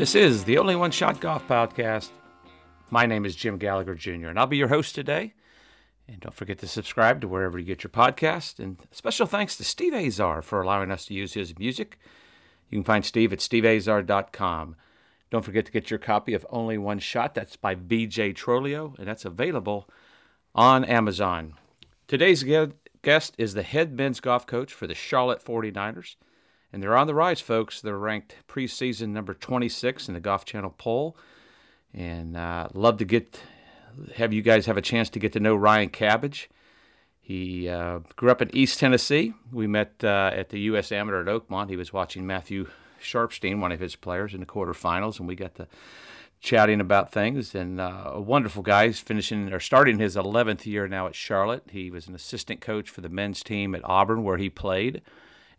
This is the Only One Shot Golf Podcast. My name is Jim Gallagher Jr., and I'll be your host today. And don't forget to subscribe to wherever you get your podcast. And special thanks to Steve Azar for allowing us to use his music. You can find Steve at steveazar.com. Don't forget to get your copy of Only One Shot. That's by BJ Trolio, and that's available on Amazon. Today's guest is the head men's golf coach for the Charlotte 49ers. And they're on the rise, folks. They're ranked preseason number 26 in the Golf Channel poll. And uh, love to get have you guys have a chance to get to know Ryan Cabbage. He uh, grew up in East Tennessee. We met uh, at the U.S. Amateur at Oakmont. He was watching Matthew Sharpstein, one of his players, in the quarterfinals, and we got to chatting about things. And uh, a wonderful guy. He's finishing or starting his 11th year now at Charlotte. He was an assistant coach for the men's team at Auburn, where he played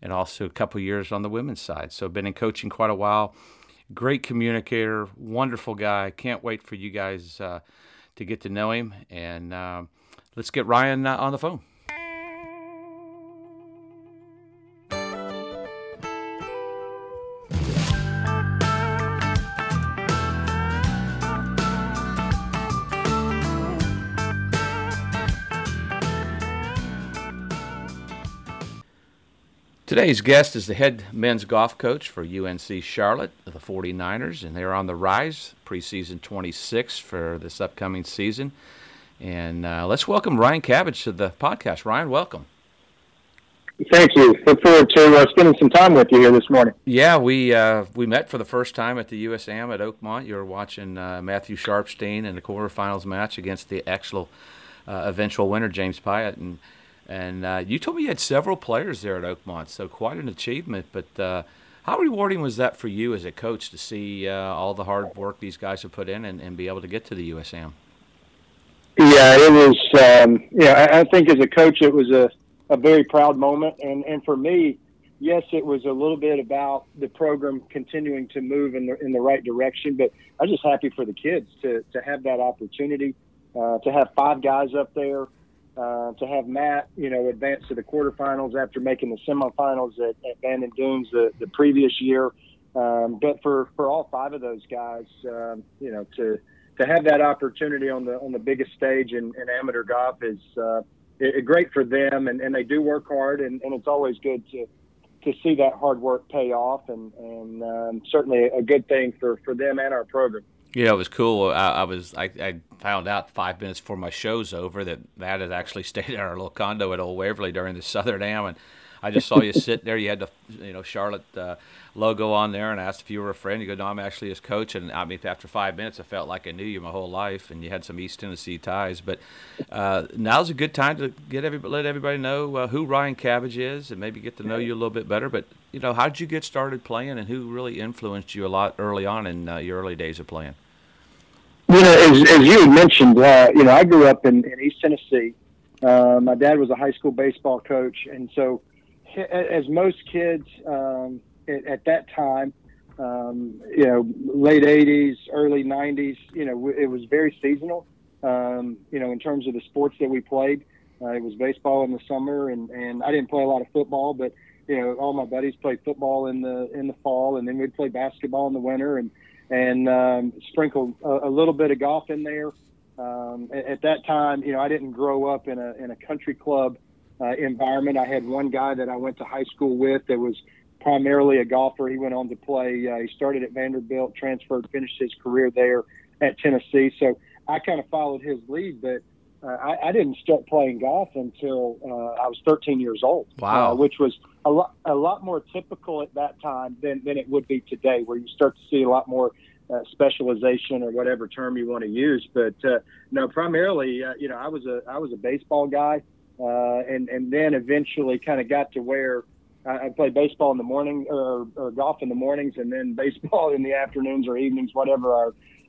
and also a couple years on the women's side. So been in coaching quite a while. Great communicator, wonderful guy. Can't wait for you guys uh, to get to know him. And uh, let's get Ryan uh, on the phone. Today's guest is the head men's golf coach for UNC Charlotte, the 49ers, and they're on the rise, preseason 26 for this upcoming season. And uh, let's welcome Ryan Cabbage to the podcast. Ryan, welcome. Thank you. Look forward to uh, spending some time with you here this morning. Yeah, we uh, we met for the first time at the USAM at Oakmont. You were watching uh, Matthew Sharpstein in the quarterfinals match against the actual uh, eventual winner, James Piot, and and uh, you told me you had several players there at Oakmont, so quite an achievement. But uh, how rewarding was that for you as a coach to see uh, all the hard work these guys have put in and, and, be able to get to the USAM? Yeah, it was. Um, yeah, I, think as a coach, it was a, a very proud moment, and and for me, yes, it was a little bit about the program continuing to move in the in the right direction. But I was just happy for the kids to to have that opportunity, uh, to have five guys up there uh, to have Matt, you know, advance to the quarterfinals after making the semifinals at, at Bandon Dunes the, the previous year. Um, but for, for all five of those guys, um, you know, to to have that opportunity on the on the biggest stage in, in amateur golf is uh, it, great for them, and, and they do work hard, and, and it's always good to to see that hard work pay off, and and um, certainly a good thing for for them and our program. Yeah, it was cool. I, I was I, I, found out five minutes before my show's over that that had actually stayed in our little condo at Old Waverly during the Southern Am, and I just saw you sit there. You had the you know Charlotte uh, logo on there, and I asked if you were a friend. You go, no, I'm actually his coach. And I mean, after five minutes, I felt like I knew you my whole life, and you had some East Tennessee ties. But uh, now's a good time to get everybody, let everybody know uh, who Ryan Cabbage is, and maybe get to know you a little bit better. But you know, how did you get started playing, and who really influenced you a lot early on in uh, your early days of playing? You know, as, as you mentioned, uh, you know, I grew up in, in East Tennessee. Uh, my dad was a high school baseball coach, and so as most kids um, at, at, that time, um, you know, late '80s, early '90s, you know, it was very seasonal. Um, you know, in terms of the sports that we played, uh, it was baseball in the summer, and and I didn't play a lot of football, but you know, all my buddies played football in the in the fall, and then we'd play basketball in the winter, and and um, sprinkled a, a, little bit of golf in there. Um, at, at, that time, you know, I didn't grow up in a in a country club uh, environment. I had one guy that I went to high school with that was primarily a golfer. He went on to play. Uh, he started at Vanderbilt, transferred, finished his career there at Tennessee. So I kind of followed his lead, but I, I, didn't start playing golf until uh, I was 13 years old. Wow, uh, which was a lot a lot more typical at that time than than it would be today, where you start to see a lot more uh, specialization or whatever term you want to use. But uh, no, primarily, uh, you know, I was a I was a baseball guy, and and then eventually kind of got to where. I played baseball in the morning or, or golf in the mornings, and then baseball in the afternoons or evenings, whatever our,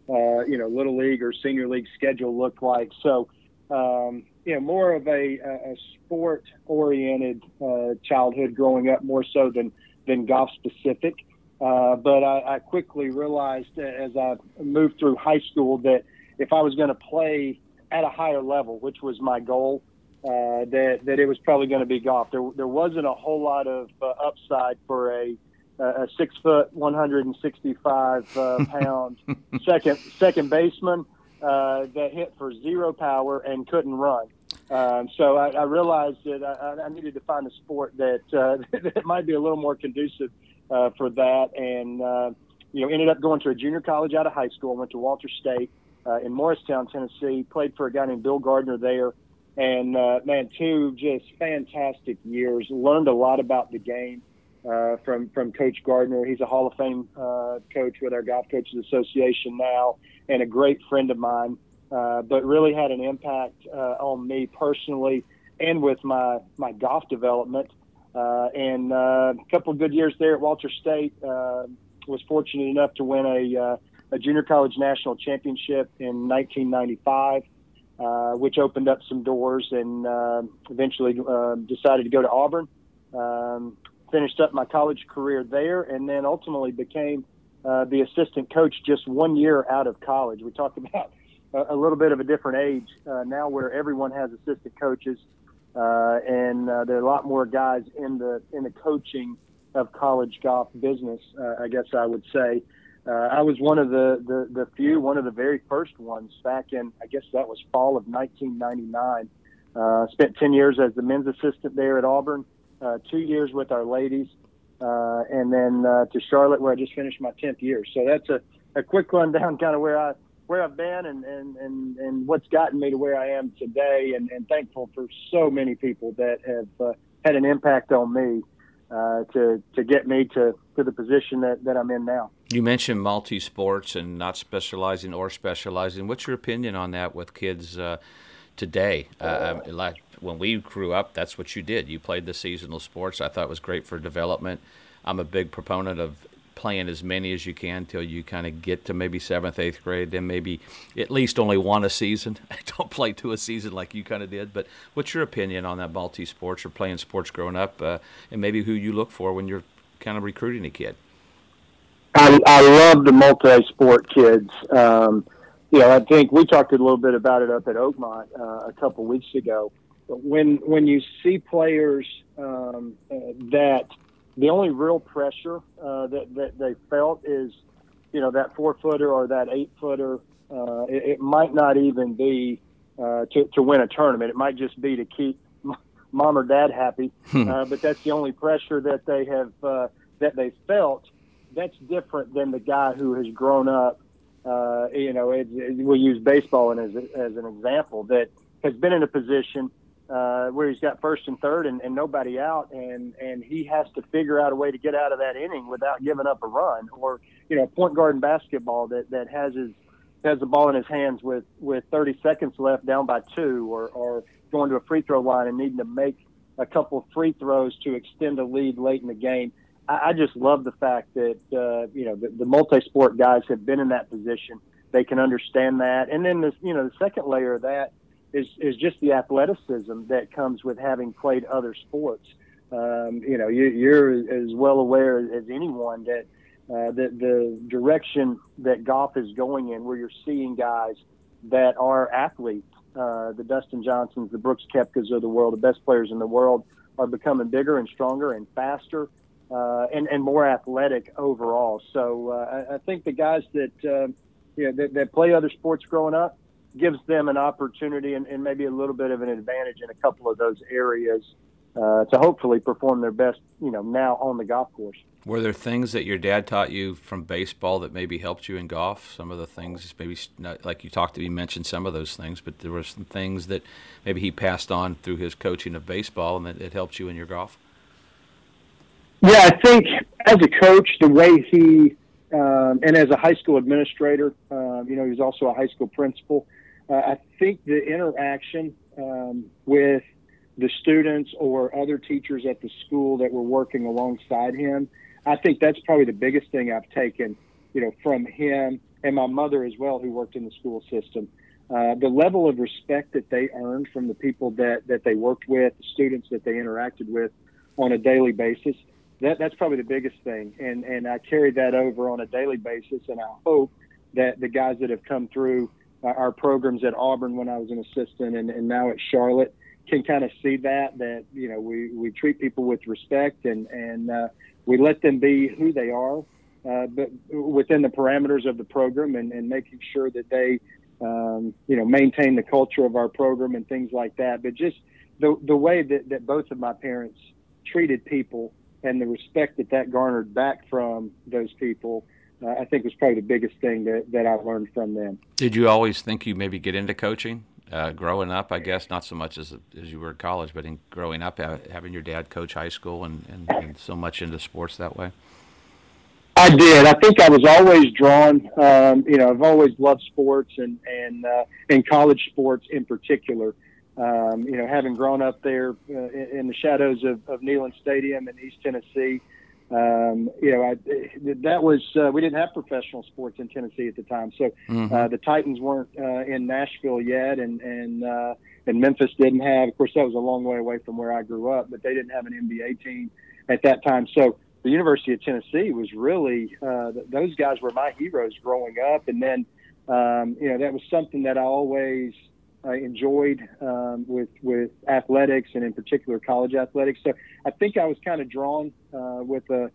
uh, you know, little league or senior league schedule looked like. So, um, you know, more of a, a sport oriented uh, childhood growing up more so than, than golf specific. Uh, but I, I, quickly realized as I moved through high school that if I was going to play at a higher level, which was my goal, uh, that that it was probably going to be golf. There there wasn't a whole lot of uh, upside for a a six foot, 165 uh, pound second second baseman uh, that hit for zero power and couldn't run. Um, so I, I realized that I, I needed to find a sport that uh, that might be a little more conducive uh, for that, and uh, you know ended up going to a junior college out of high school. Went to Walter State uh, in Morristown, Tennessee. Played for a guy named Bill Gardner there, and uh, man, two just fantastic years. Learned a lot about the game from from Coach Gardner. He's a Hall of Fame coach with our Golf Coaches Association now, and a great friend of mine. Uh, but really had an impact uh, on me personally and with my my golf development. Uh, and uh, a couple of good years there at Walter State. Uh, was fortunate enough to win a uh, a junior college national championship in 1995. Uh, which opened up some doors and eventually decided to go to Auburn. Um, finished up my college career there, and then ultimately became uh, the assistant coach just one year out of college. We talked about a, a little bit of a different age uh, now, where everyone has assistant coaches, uh, and uh, there are a lot more guys in the in the coaching of college golf business. Uh, I guess I would say. Uh, I was one of the, the, the few, one of the very first ones back in, I guess that was fall of 1999. Uh, spent 10 years as the men's assistant there at Auburn uh, two years with our ladies, uh, and then uh, to Charlotte where I just finished my tenth year. So that's a, a quick rundown, kind of where I where I've been and, and, and, and what's gotten me to where I am today, and, and thankful for so many people that have uh, had an impact on me uh, to to get me to, to the position that, that I'm in now. You mentioned multi sports and not specializing or specializing. What's your opinion on that with kids uh, today? Uh, like when we grew up, that's what you did. You played the seasonal sports. I thought it was great for development. I'm a big proponent of playing as many as you can until you kind of get to maybe seventh, eighth grade, then maybe at least only one a season. Don't play two a season like you kind of did. But what's your opinion on that multi sports or playing sports growing up, uh, and maybe who you look for when you're kind of recruiting a kid? I, I love the multi sport kids. Um, you know, I think we talked a little bit about it up at Oakmont uh, a couple weeks ago when when you see players um, uh, that the only real pressure uh, that that they felt is, you know, that four footer or that eight footer. Uh, it, it, might not even be uh, to to win a tournament. It might just be to keep mom or dad happy. Hmm. Uh, but that's the only pressure that they have uh, that they felt. That's different than the guy who has grown up. you know, it, it, we'll use baseball as as an example that has been in a position uh, where he's got first and third and, and nobody out, and and he has to figure out a way to get out of that inning without giving up a run, or you know, point guard in basketball that that has his has the ball in his hands with with 30 seconds left, down by two, or or going to a free throw line and needing to make a couple of free throws to extend a lead late in the game. I, I just love the fact that uh, you know the, the multi-sport guys have been in that position. They can understand that, and then this you know the second layer of that is is just the athleticism that comes with having played other sports. Um, you know, you, you're as well aware as anyone that uh, that the direction that golf is going in, where you're seeing guys that are athletes, uh, the Dustin Johnsons, the Brooks Koepkas of the world, the best players in the world, are becoming bigger and stronger and faster. Uh, and, and more athletic overall. So uh, I, I think the guys that uh, you know that, that play other sports growing up, gives them an opportunity and, and, maybe a little bit of an advantage in a couple of those areas uh, to hopefully perform their best, you know, now on the golf course. Were there things that your dad taught you from baseball that maybe helped you in golf? Some of the things, maybe not, like you talked to, he mentioned some of those things, but there were some things that maybe he passed on through his coaching of baseball and that it helped you in your golf. Yeah, I think as a coach, the way he um, and as a high school administrator, um, you know, he was also a high school principal uh, I think the interaction um, with the students or other teachers at the school that were working alongside him, I think that's probably the biggest thing I've taken, you know, from him and my mother as well, who worked in the school system. Uh, the level of respect that they earned from the people that, that they worked with, the students that they interacted with on a daily basis, that, that's probably the biggest thing. And, and I carried that over on a daily basis. And I hope that the guys that have come through our programs at Auburn when I was an assistant, and, and now at Charlotte can kind of see that that you know we we treat people with respect and and uh, we let them be who they are, uh, but within the parameters of the program and, and making sure that they um, you know maintain the culture of our program and things like that. But just the the way that, that both of my parents treated people and the respect that that garnered back from those people. I think was probably the biggest thing that, that I learned from them. Did you always think you maybe get into coaching? uh, growing up, I guess not so much as as you were in college, but in growing up, having your dad coach high school and, and, and so much into sports that way. I did. I think I was always drawn. Um, you know, I've always loved sports and and uh, and college sports in particular. Um, you know, having grown up there uh, in, in the shadows of, of Neyland Stadium in East Tennessee, um, you know, I, that was uh, we didn't have professional sports in Tennessee at the time, so mm-hmm. uh, the Titans weren't uh, in Nashville yet, and and uh, and Memphis didn't have. Of course, that was a long way away from where I grew up, but they didn't have an NBA team at that time. So the University of Tennessee was really uh, those guys were my heroes growing up, and then um, you know that was something that I always I enjoyed um, with with athletics and in particular college athletics. So I think I was kind of drawn uh, with a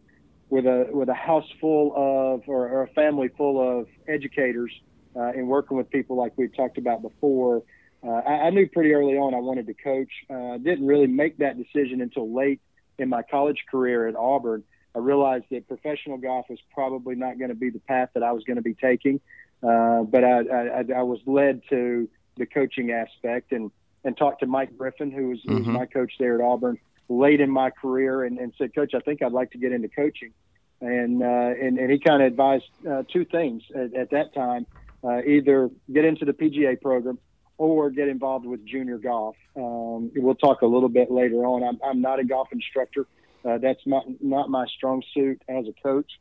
with a with a house full of or, or a family full of educators uh, and working with people like we've talked about before. Uh, I, I, knew pretty early on I wanted to coach. Uh, didn't really make that decision until late in my college career at Auburn. I realized that professional golf was probably not going to be the path that I was going to be taking, uh, but I, I, I was led to the coaching aspect and and talked to Mike Griffin, who was, mm-hmm. who was my coach there at Auburn late in my career, and, and said, Coach, I think I'd like to get into coaching. And uh, and, and he kind of advised uh, two things at, at that time: uh, either get into the PGA program or get involved with junior golf. Um, we'll talk a little bit later on. I'm, I'm not a golf instructor. Uh, that's not not my strong suit as a coach.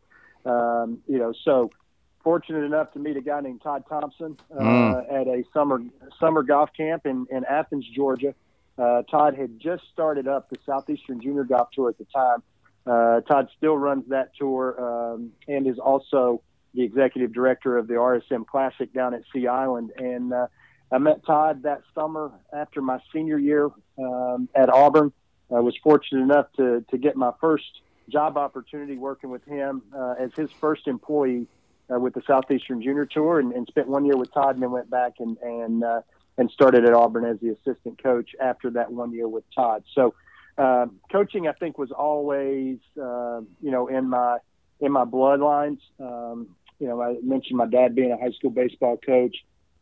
Um, you know, so fortunate enough to meet a guy named Todd Thompson uh, mm. at a summer summer golf camp in, in Athens, Georgia. Uh, Todd had just started up the Southeastern Junior Golf Tour at the time. Uh, Todd still runs that tour um, and is also the executive director of the RSM Classic down at Sea Island. And uh, I met Todd that summer after my senior year um, at Auburn. I was fortunate enough to to get my first job opportunity working with him uh, as his first employee uh, with the Southeastern Junior Tour and, and, spent one year with Todd and then went back and and uh, and started at Auburn as the assistant coach after that one year with Todd. So uh, coaching, I think, was always uh, you know in my in my bloodlines. Um, you know, I mentioned my dad being a high school baseball coach.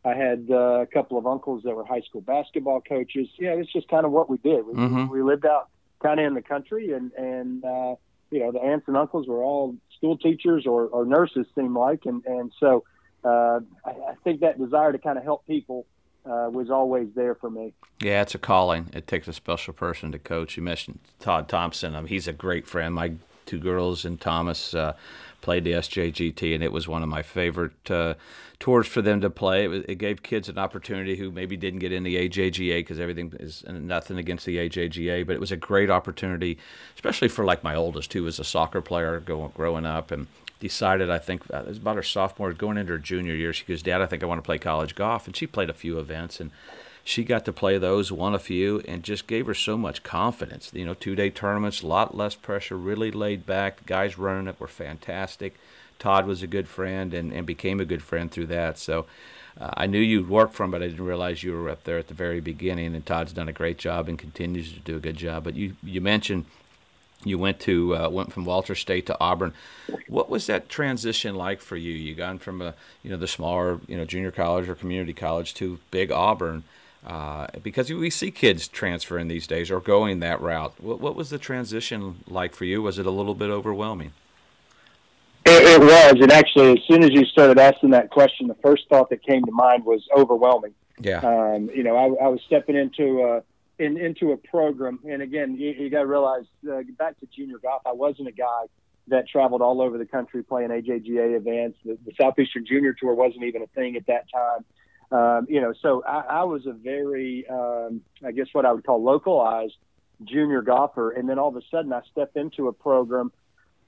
I had uh, a couple of uncles that were high school basketball coaches. Yeah, it's just kind of what we did. We, mm-hmm. we lived out kind of in the country, and and uh, you know the aunts and uncles were all school teachers or, or nurses seem like, and and so uh, I, I think that desire to kind of help people uh, was always there for me. Yeah, it's a calling. It takes a special person to coach. You mentioned Todd Thompson. He's a great friend. My two girls and Thomas uh, played the SJGT, and it was one of my favorite uh, tours for them to play. It, it, gave kids an opportunity who maybe didn't get in the AJGA because everything is nothing against the AJGA, but it was a great opportunity, especially for like my oldest who was a soccer player going, growing up and decided I think uh, it was about her sophomore going into her junior year. She goes, "Dad, I think I want to play college golf," and she played a few events and she got to play those, won a few, and just gave her so much confidence. You know, two day tournaments, a lot less pressure, really laid back. The guys running it were fantastic. Todd was a good friend and, and became a good friend through that. So uh, I knew you'd work from, but I didn't realize you were up there at the very beginning. And Todd's done a great job and continues to do a good job. But you you mentioned you went to uh, went from Walter State to Auburn. What was that transition like for you? You gone from a you know the smaller you know junior college or community college to big Auburn. Uh, because we see kids transferring these days or going that route. What, what, was the transition like for you? Was it a little bit overwhelming? It, it, was, and actually, as soon as you started asking that question, the first thought that came to mind was overwhelming. Yeah. Um, you know, I, I, was stepping into a in, into a program, and again, you, you got to realize uh, back to junior golf, I wasn't a guy that traveled all over the country playing AJGA events. The, the Southeastern Junior Tour wasn't even a thing at that time. Um, you know, so I, I was a very, um, I guess what I would call localized junior golfer. And then all of a sudden I stepped into a program,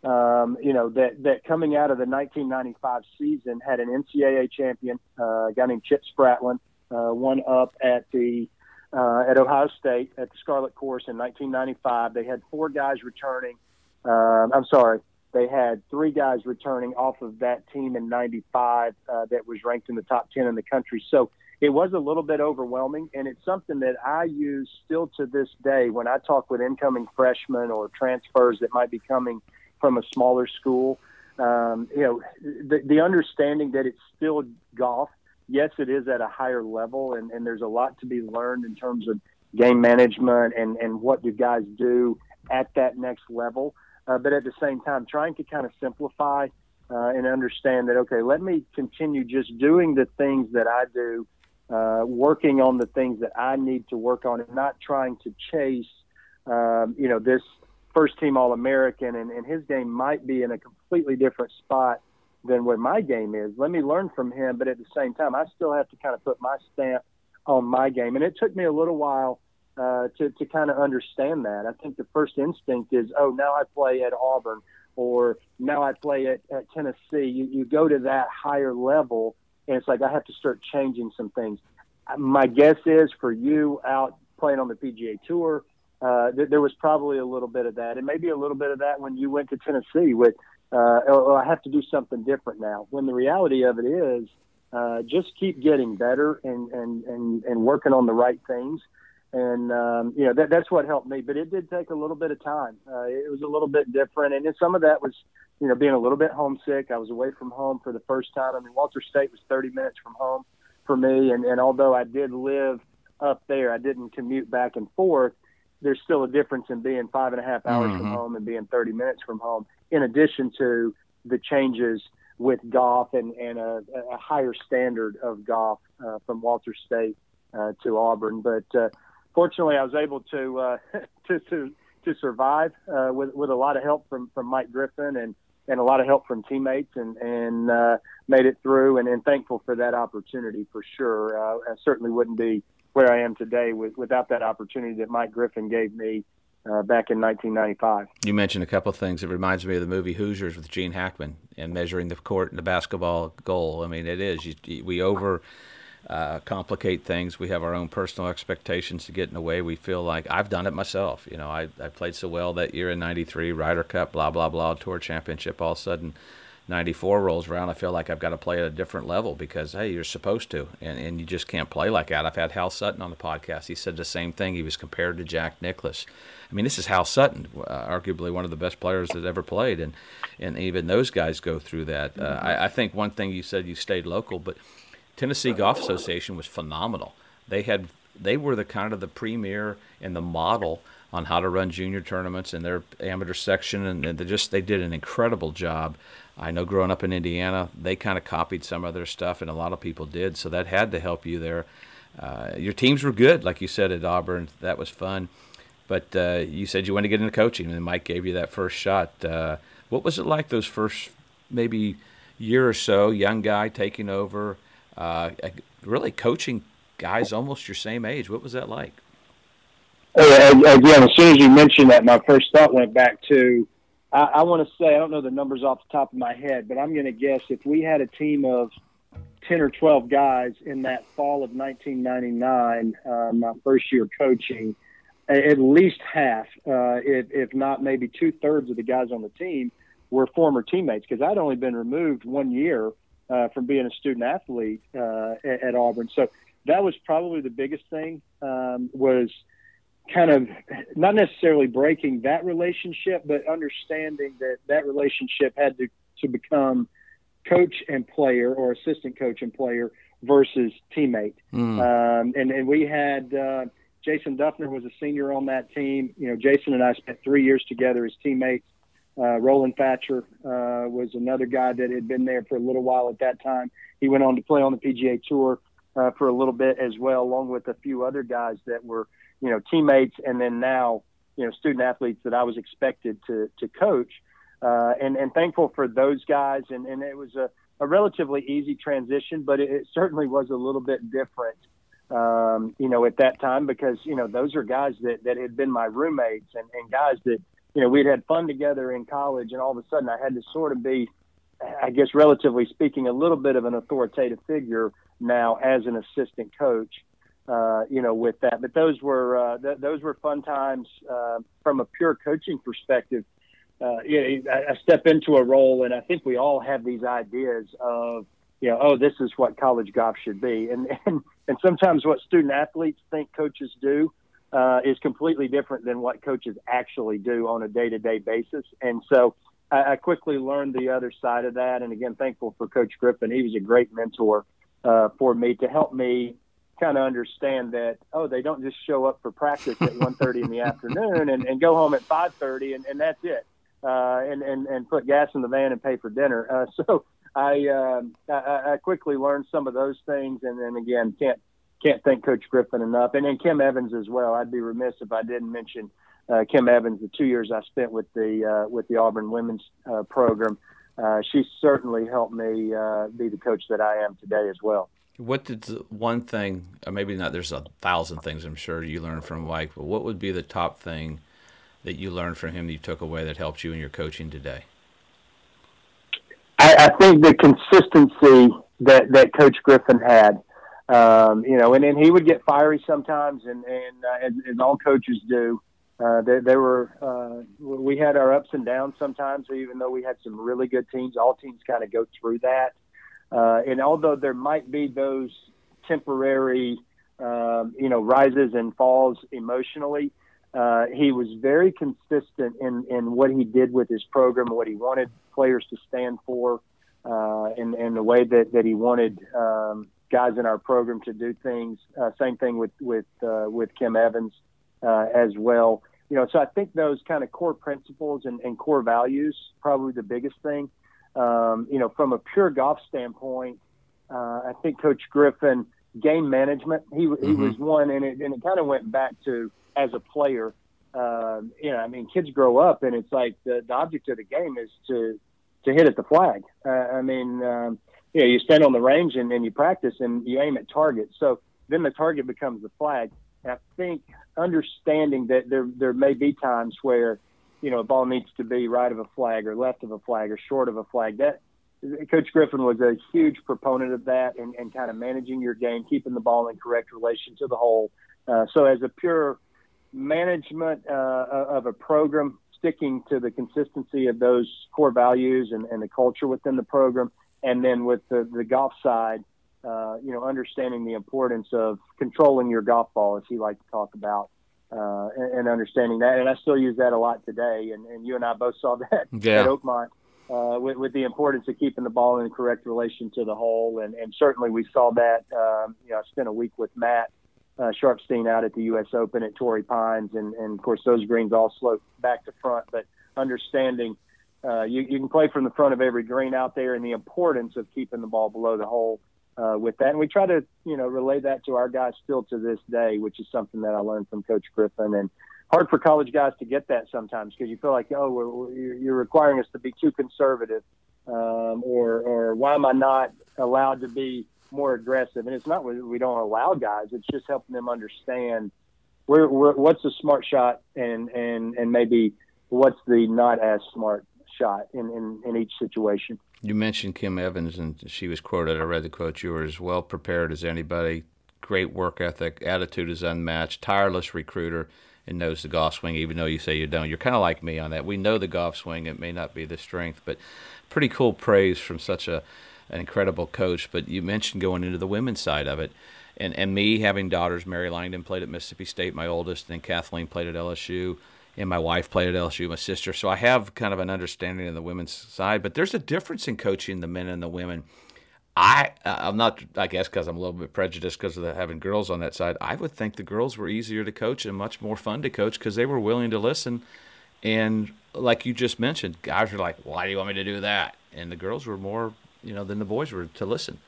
um, you know, that, that coming out of the 1995 season had an NCAA champion, uh, a guy named Chip Spratlin, uh, won up at the uh, at Ohio State at the Scarlet Course in 1995. They had four guys returning. Um, I'm sorry, they had three guys returning off of that team in '95 uh, that was ranked in the top 10 in the country. So it was a little bit overwhelming, and it's something that I use still to this day when I talk with incoming freshmen or transfers that might be coming from a smaller school. Um, you know, the, the understanding that it's still golf. Yes, it is at a higher level, and, and there's a lot to be learned in terms of game management and, and what do guys do at that next level. Uh, but at the same time, trying to kind of simplify uh, and understand that, okay, let me continue just doing the things that I do uh, working on the things that I need to work on and not trying to chase, um, you know, this first team All American and, and his game might be in a completely different spot than where my game is. Let me learn from him, but at the same time, I still have to kind of put my stamp on my game. And it took me a little while uh, to, to kind of understand that. I think the first instinct is, oh, now I play at Auburn or now I play at, at Tennessee. You, you go to that higher level and it's like I have to start changing some things. My guess is for you out playing on the PGA Tour, uh, th- there was probably a little bit of that, and maybe a little bit of that when you went to Tennessee. With uh, oh, I have to do something different now. When the reality of it is, uh, just keep getting better and and and and working on the right things. And um, you know that that's what helped me, but it did take a little bit of time. Uh, it was a little bit different, and then some of that was you know, being a little bit homesick. I was away from home for the first time. I mean, Walter State was 30 minutes from home for me, and, and although I did live up there, I didn't commute back and forth. There's still a difference in being five and a half hours mm-hmm. from home and being 30 minutes from home, in addition to the changes with golf and, and a, a higher standard of golf uh, from Walter State uh, to Auburn. But uh, fortunately, I was able to uh, to, to to survive uh, with with a lot of help from from Mike Griffin and and a lot of help from teammates and and uh, made it through and, and thankful for that opportunity for sure. Uh, I certainly wouldn't be where I am today with, without that opportunity that Mike Griffin gave me uh, back in 1995. You mentioned a couple of things. It reminds me of the movie Hoosiers with Gene Hackman and measuring the court and the basketball goal. I mean, it is you, we over uh, complicate things. We have our own personal expectations to get in the way. We feel like I've done it myself. You know, I, I played so well that year in '93, Ryder Cup, blah blah blah, Tour Championship. All of a sudden, '94 rolls around. I feel like I've got to play at a different level because hey, you're supposed to, and and you just can't play like that. I've had Hal Sutton on the podcast. He said the same thing. He was compared to Jack Nicklaus. I mean, this is Hal Sutton, uh, arguably one of the best players that ever played, and and even those guys go through that. Uh, I, I think one thing you said you stayed local, but Tennessee Golf Association was phenomenal. They had they were the kind of the premier and the model on how to run junior tournaments in their amateur section, and they just they did an incredible job. I know growing up in Indiana, they kind of copied some of their stuff, and a lot of people did. So that had to help you there. Uh, your teams were good, like you said at Auburn. That was fun. But uh, you said you wanted to get into coaching, and Mike gave you that first shot. Uh, what was it like those first maybe year or so? Young guy taking over uh, really coaching guys almost your same age. What was that like? again, as soon as you mentioned that, my first thought went back to I, I want to say I don't know the numbers off the top of my head, but I'm going to guess if we had a team of ten or twelve guys in that fall of 1999, uh, my first year coaching, at least half, uh, if, if not maybe two thirds of the guys on the team were former teammates because I'd only been removed one year uh, from being a student athlete uh, at, at, Auburn. So that was probably the biggest thing um, was kind of not necessarily breaking that relationship, but understanding that that relationship had to, to become coach and player or assistant coach and player versus teammate. Mm. Um, and, and we had uh, Jason Dufner was a senior on that team. You know, Jason and I spent three years together as teammates. Uh, Roland Thatcher uh, was another guy that had been there for a little while at that time. He went on to play on the PGA Tour uh, for a little bit as well, along with a few other guys that were, you know, teammates and then now, you know, student athletes that I was expected to to coach. Uh, and and thankful for those guys. And and it was a, a relatively easy transition, but it, it certainly was a little bit different. Um, you know, at that time because you know those are guys that that had been my roommates and, and guys that you know, we'd had fun together in college, and all of a sudden I had to sort of be, I guess, relatively speaking, a little bit of an authoritative figure now as an assistant coach. uh, you know, with that. But those were uh, th- those were fun times uh, from a pure coaching perspective. Uh, you know, I, I step into a role, and I think we all have these ideas of, you know, oh, this is what college golf should be, and and and sometimes what student athletes think coaches do uh, is completely different than what coaches actually do on a day to day basis, and so. I, I quickly learned the other side of that, and again, thankful for Coach Griffin. He was a great mentor uh, for me to help me kind of understand that oh they don't just show up for practice at 1.30 in the afternoon and, and go home at 5.30 and, and that's it uh, and, and and put gas in the van and pay for dinner uh, so I, um, I I quickly learned some of those things and then again can't can't thank Coach Griffin enough and then Kim Evans as well I'd be remiss if I didn't mention uh, Kim Evans the two years I spent with the uh, with the Auburn women's uh, program uh, she certainly helped me uh, be the coach that I am today as well. What did one thing, maybe not, there's a thousand things I'm sure you learned from Mike, but what would be the top thing that you learned from him that you took away that helped you in your coaching today? I, I think the consistency that, that Coach Griffin had, um, you know, and then he would get fiery sometimes, and, and uh, as, as all coaches do. Uh, they, they were, uh, we had our ups and downs sometimes, even though we had some really good teams. All teams kind of go through that. Uh, and although there might be those temporary, um, you know, rises and falls emotionally, uh, he was very consistent in, in what he did with his program, what he wanted players to stand for, uh, and, and the way that, that he wanted um, guys in our program to do things. Uh, same thing with with uh, with Kim Evans uh, as well. You know, so I think those kind of core principles and, and core values probably the biggest thing. Um, you know, from a pure golf standpoint, uh, I think Coach Griffin game management. He he mm-hmm. was one, and it and it kind of went back to as a player. Uh, you know, I mean, kids grow up, and it's like the, the object of the game is to to hit at the flag. Uh, I mean, um, you know, you stand on the range and, and you practice and you aim at targets. So then the target becomes the flag. And I think understanding that there there may be times where you know, a ball needs to be right of a flag or left of a flag or short of a flag. That Coach Griffin was a huge proponent of that and, and kind of managing your game, keeping the ball in correct relation to the hole. Uh, so as a pure management uh, of a program, sticking to the consistency of those core values and, and the culture within the program, and then with the, the golf side, uh, you know, understanding the importance of controlling your golf ball, as he liked to talk about, uh, and, and, understanding that. And I still use that a lot today. And, and you and I both saw that yeah. at Oakmont uh, with, with, the importance of keeping the ball in correct relation to the hole. And, and certainly we saw that. Um, you know, I spent a week with Matt uh, Sharpstein out at the U.S. Open at Torrey Pines, and, and of course those greens all slope back to front. But understanding. Uh, you, you can play from the front of every green out there, and the importance of keeping the ball below the hole uh, with that. And we try to, you know, relay that to our guys still to this day, which is something that I learned from Coach Griffin. And hard for college guys to get that sometimes because you feel like, oh, we're, we're, you're requiring us to be too conservative, um, or or why am I not allowed to be more aggressive? And it's not we don't allow guys; it's just helping them understand where, where what's a smart shot and and and maybe what's the not as smart shot in, in, in each situation. You mentioned Kim Evans, and she was quoted. I read the quote. You were as well prepared as anybody. Great work ethic, attitude is unmatched, tireless recruiter, and knows the golf swing. Even though you say you don't, you're kind of like me on that. We know the golf swing. It may not be the strength, but pretty cool praise from such a an incredible coach. But you mentioned going into the women's side of it, and and me having daughters. Mary Langdon played at Mississippi State, my oldest, and Kathleen played at LSU and my wife played at LSU, my sister. So I have kind of an understanding of the women's side, but there's a difference in coaching the men and the women. I uh, I'm not I guess because I'm a little bit prejudiced because of the, having girls on that side. I would think the girls were easier to coach and much more fun to coach because they were willing to listen. And like you just mentioned, guys were like, "Why do you want me to do that?" And the girls were more, you know, than the boys were to listen.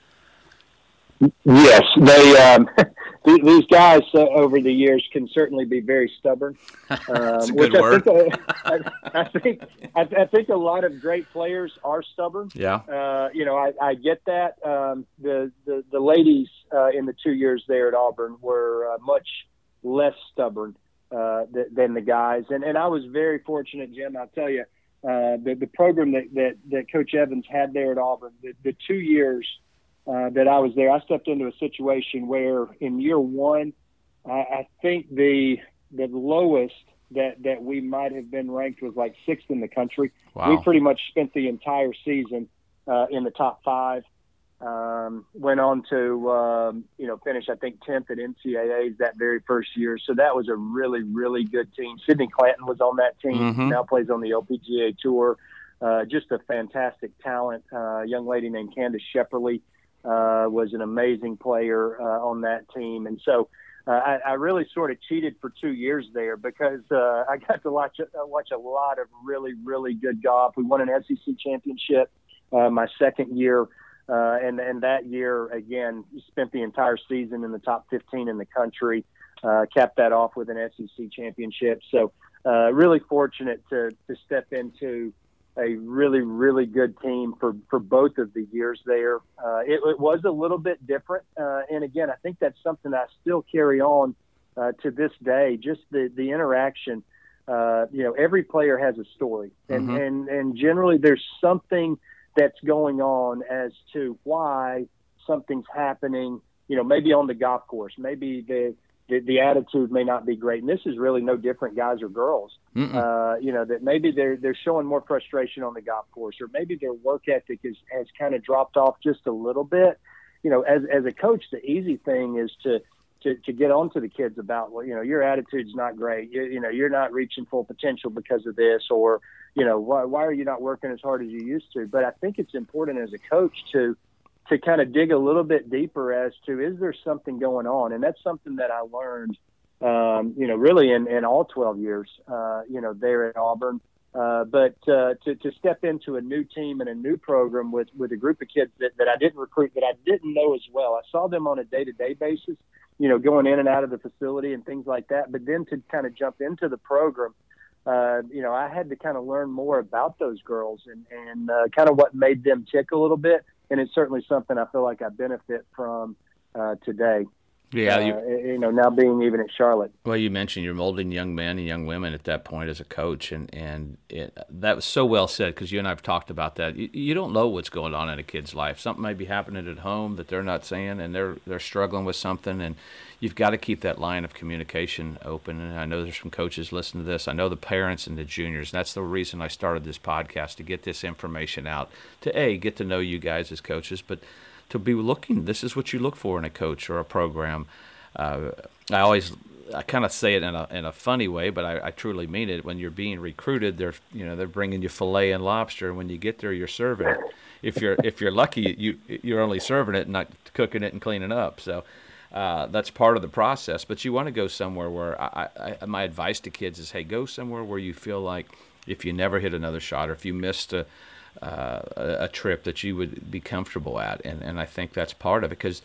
Yes, they um, these guys uh, over the years can certainly be very stubborn. Um, which I think, I, I think I, I, think a lot of great players are stubborn. Yeah, uh, you know, I, I get that. Um, the, the the ladies uh, in the two years there at Auburn were uh, much less stubborn uh, th- than the guys, and and I was very fortunate, Jim. I'll tell you, uh, the the program that, that that Coach Evans had there at Auburn, the, the two years uh, that I was there, I stepped into a situation where in year one, I, I think the the lowest that that we might have been ranked was like sixth in the country. Wow. We pretty much spent the entire season uh, in the top five. Um, went on to um, you know finish I think tenth at NCAA's that very first year. So that was a really really good team. Sydney Clanton was on that team. Mhm. Now plays on the LPGA tour. Uh, just a fantastic talent. Uh, young lady named Candace Schepperle was an amazing player uh, on that team, and so uh, I, I really sort of cheated for two years there because uh, I got to watch uh, watch a lot of really really good golf. We won an SEC championship uh, my second year, uh, and and that year again spent the entire season in the top 15 in the country. Uh, capped that off with an SEC championship. So uh, really fortunate to to step into a really really good team for for both of the years there. Uh, it, it was a little bit different, uh, and again, I think that's something I still carry on uh, to this day. Just the the interaction. Uh, you know, every player has a story, and Mhm. and and generally there's something that's going on as to why something's happening. You know, maybe on the golf course, maybe the the, the attitude may not be great, and this is really no different, guys or girls uh, you know, that maybe they're they're showing more frustration on the golf course, or maybe their work ethic is, has kind of dropped off just a little bit. You know, as as a coach, the easy thing is to to, to get on to the kids about, well, you know, your attitude's not great. You, you know, you're not reaching full potential because of this, or you know, why why are you not working as hard as you used to? But I think it's important as a coach to to kind of dig a little bit deeper as to is there something going on, and that's something that I learned um, you know, really in, in all 12 years, uh, you know, there at Auburn. Uh, but uh, to, to step into a new team and a new program with, with a group of kids that, that I didn't recruit, that I didn't know as well. I saw them on a day to day basis, you know, going in and out of the facility and things like that. But then to kind of jump into the program, uh, you know, I had to kind of learn more about those girls and, and uh, kind of what made them tick a little bit. And it's certainly something I feel like I benefit from uh, today. Yeah, you, uh, you know, now being even at Charlotte. Well, you mentioned you're molding young men and young women at that point as a coach, and and it, that was so well said because you and I've talked about that. You, you don't know what's going on in a kid's life. Something may be happening at home that they're not saying, and they're they're struggling with something, and you've got to keep that line of communication open. And I know there's some coaches listening to this. I know the parents and the juniors. That's the reason I started this podcast to get this information out to a get to know you guys as coaches, but to be looking. This is what you look for in a coach or a program. Uh, I always, I kind of say it in a in a funny way, but I, I truly mean it. When you're being recruited, they're you know they're bringing you fillet and lobster. And when you get there, you're serving it. If you're if you're lucky, you you're only serving it, and not cooking it and cleaning up. So. Uh, that's part of the process, but you want to go somewhere where I, I, my advice to kids is, hey, go somewhere where you feel like if you never hit another shot or if you missed a, uh, a trip that you would be comfortable at. And, and I think that's part of it because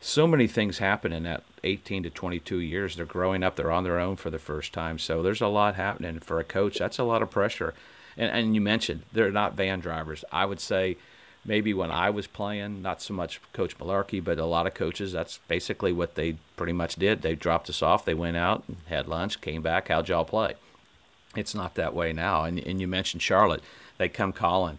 so many things happen in that 18 to 22 years. They're growing up, they're on their own for the first time. So there's a lot happening for a coach. That's a lot of pressure. And, and you mentioned they're not van drivers. I would say maybe when I was playing, not so much Coach Malarkey, but a lot of coaches, that's basically what they pretty much did. They dropped us off, they went out, had lunch, came back, how'd y'all play? It's not that way now. And, and you mentioned Charlotte, they come calling.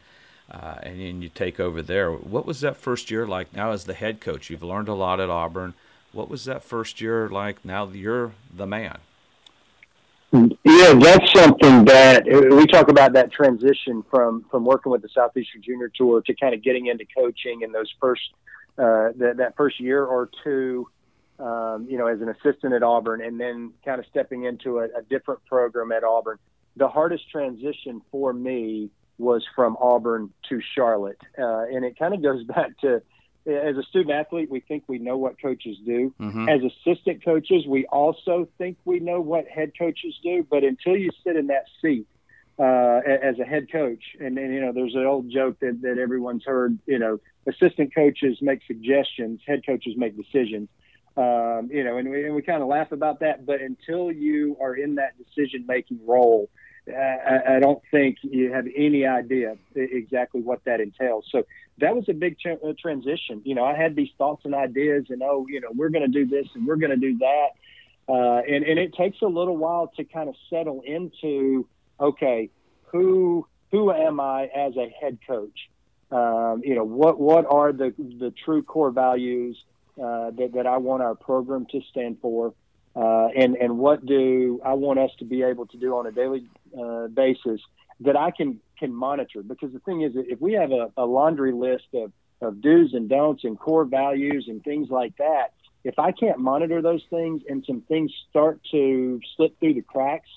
Uh, and then you take over there. What was that first year like? Now, as the head coach, you've learned a lot at Auburn. What was that first year like? Now you're the man. Yeah, that's something that we talk about that transition from from working with the Southeastern Junior Tour to kind of getting into coaching in those first uh, that that first year or two. Um, you know, as an assistant at Auburn, and then kind of stepping into a, a different program at Auburn. The hardest transition for me was from Auburn to Charlotte. Uh, and it kind of goes back to as a student athlete, we think we know what coaches do. Mm-hmm. As assistant coaches, we also think we know what head coaches do. But until you sit in that seat uh, as a head coach, and then, you know, there's an old joke that, that everyone's heard, you know, assistant coaches make suggestions, head coaches make decisions. Um, you know, and we, and we kind of laugh about that. But until you are in that decision making role, I, I don't think you have any idea exactly what that entails. So that was a big tra- transition. You know, I had these thoughts and ideas, and oh, you know, we're going to do this and we're going to do that, uh, and and it takes a little while to kind of settle into okay, who who am I as a head coach? Um, you know, what what are the the true core values uh, that that I want our program to stand for, uh, and and what do I want us to be able to do on a daily uh, basis that I can can monitor? Because the thing is, if we have a, a laundry list of of do's and don'ts and core values and things like that, if I can't monitor those things and some things start to slip through the cracks,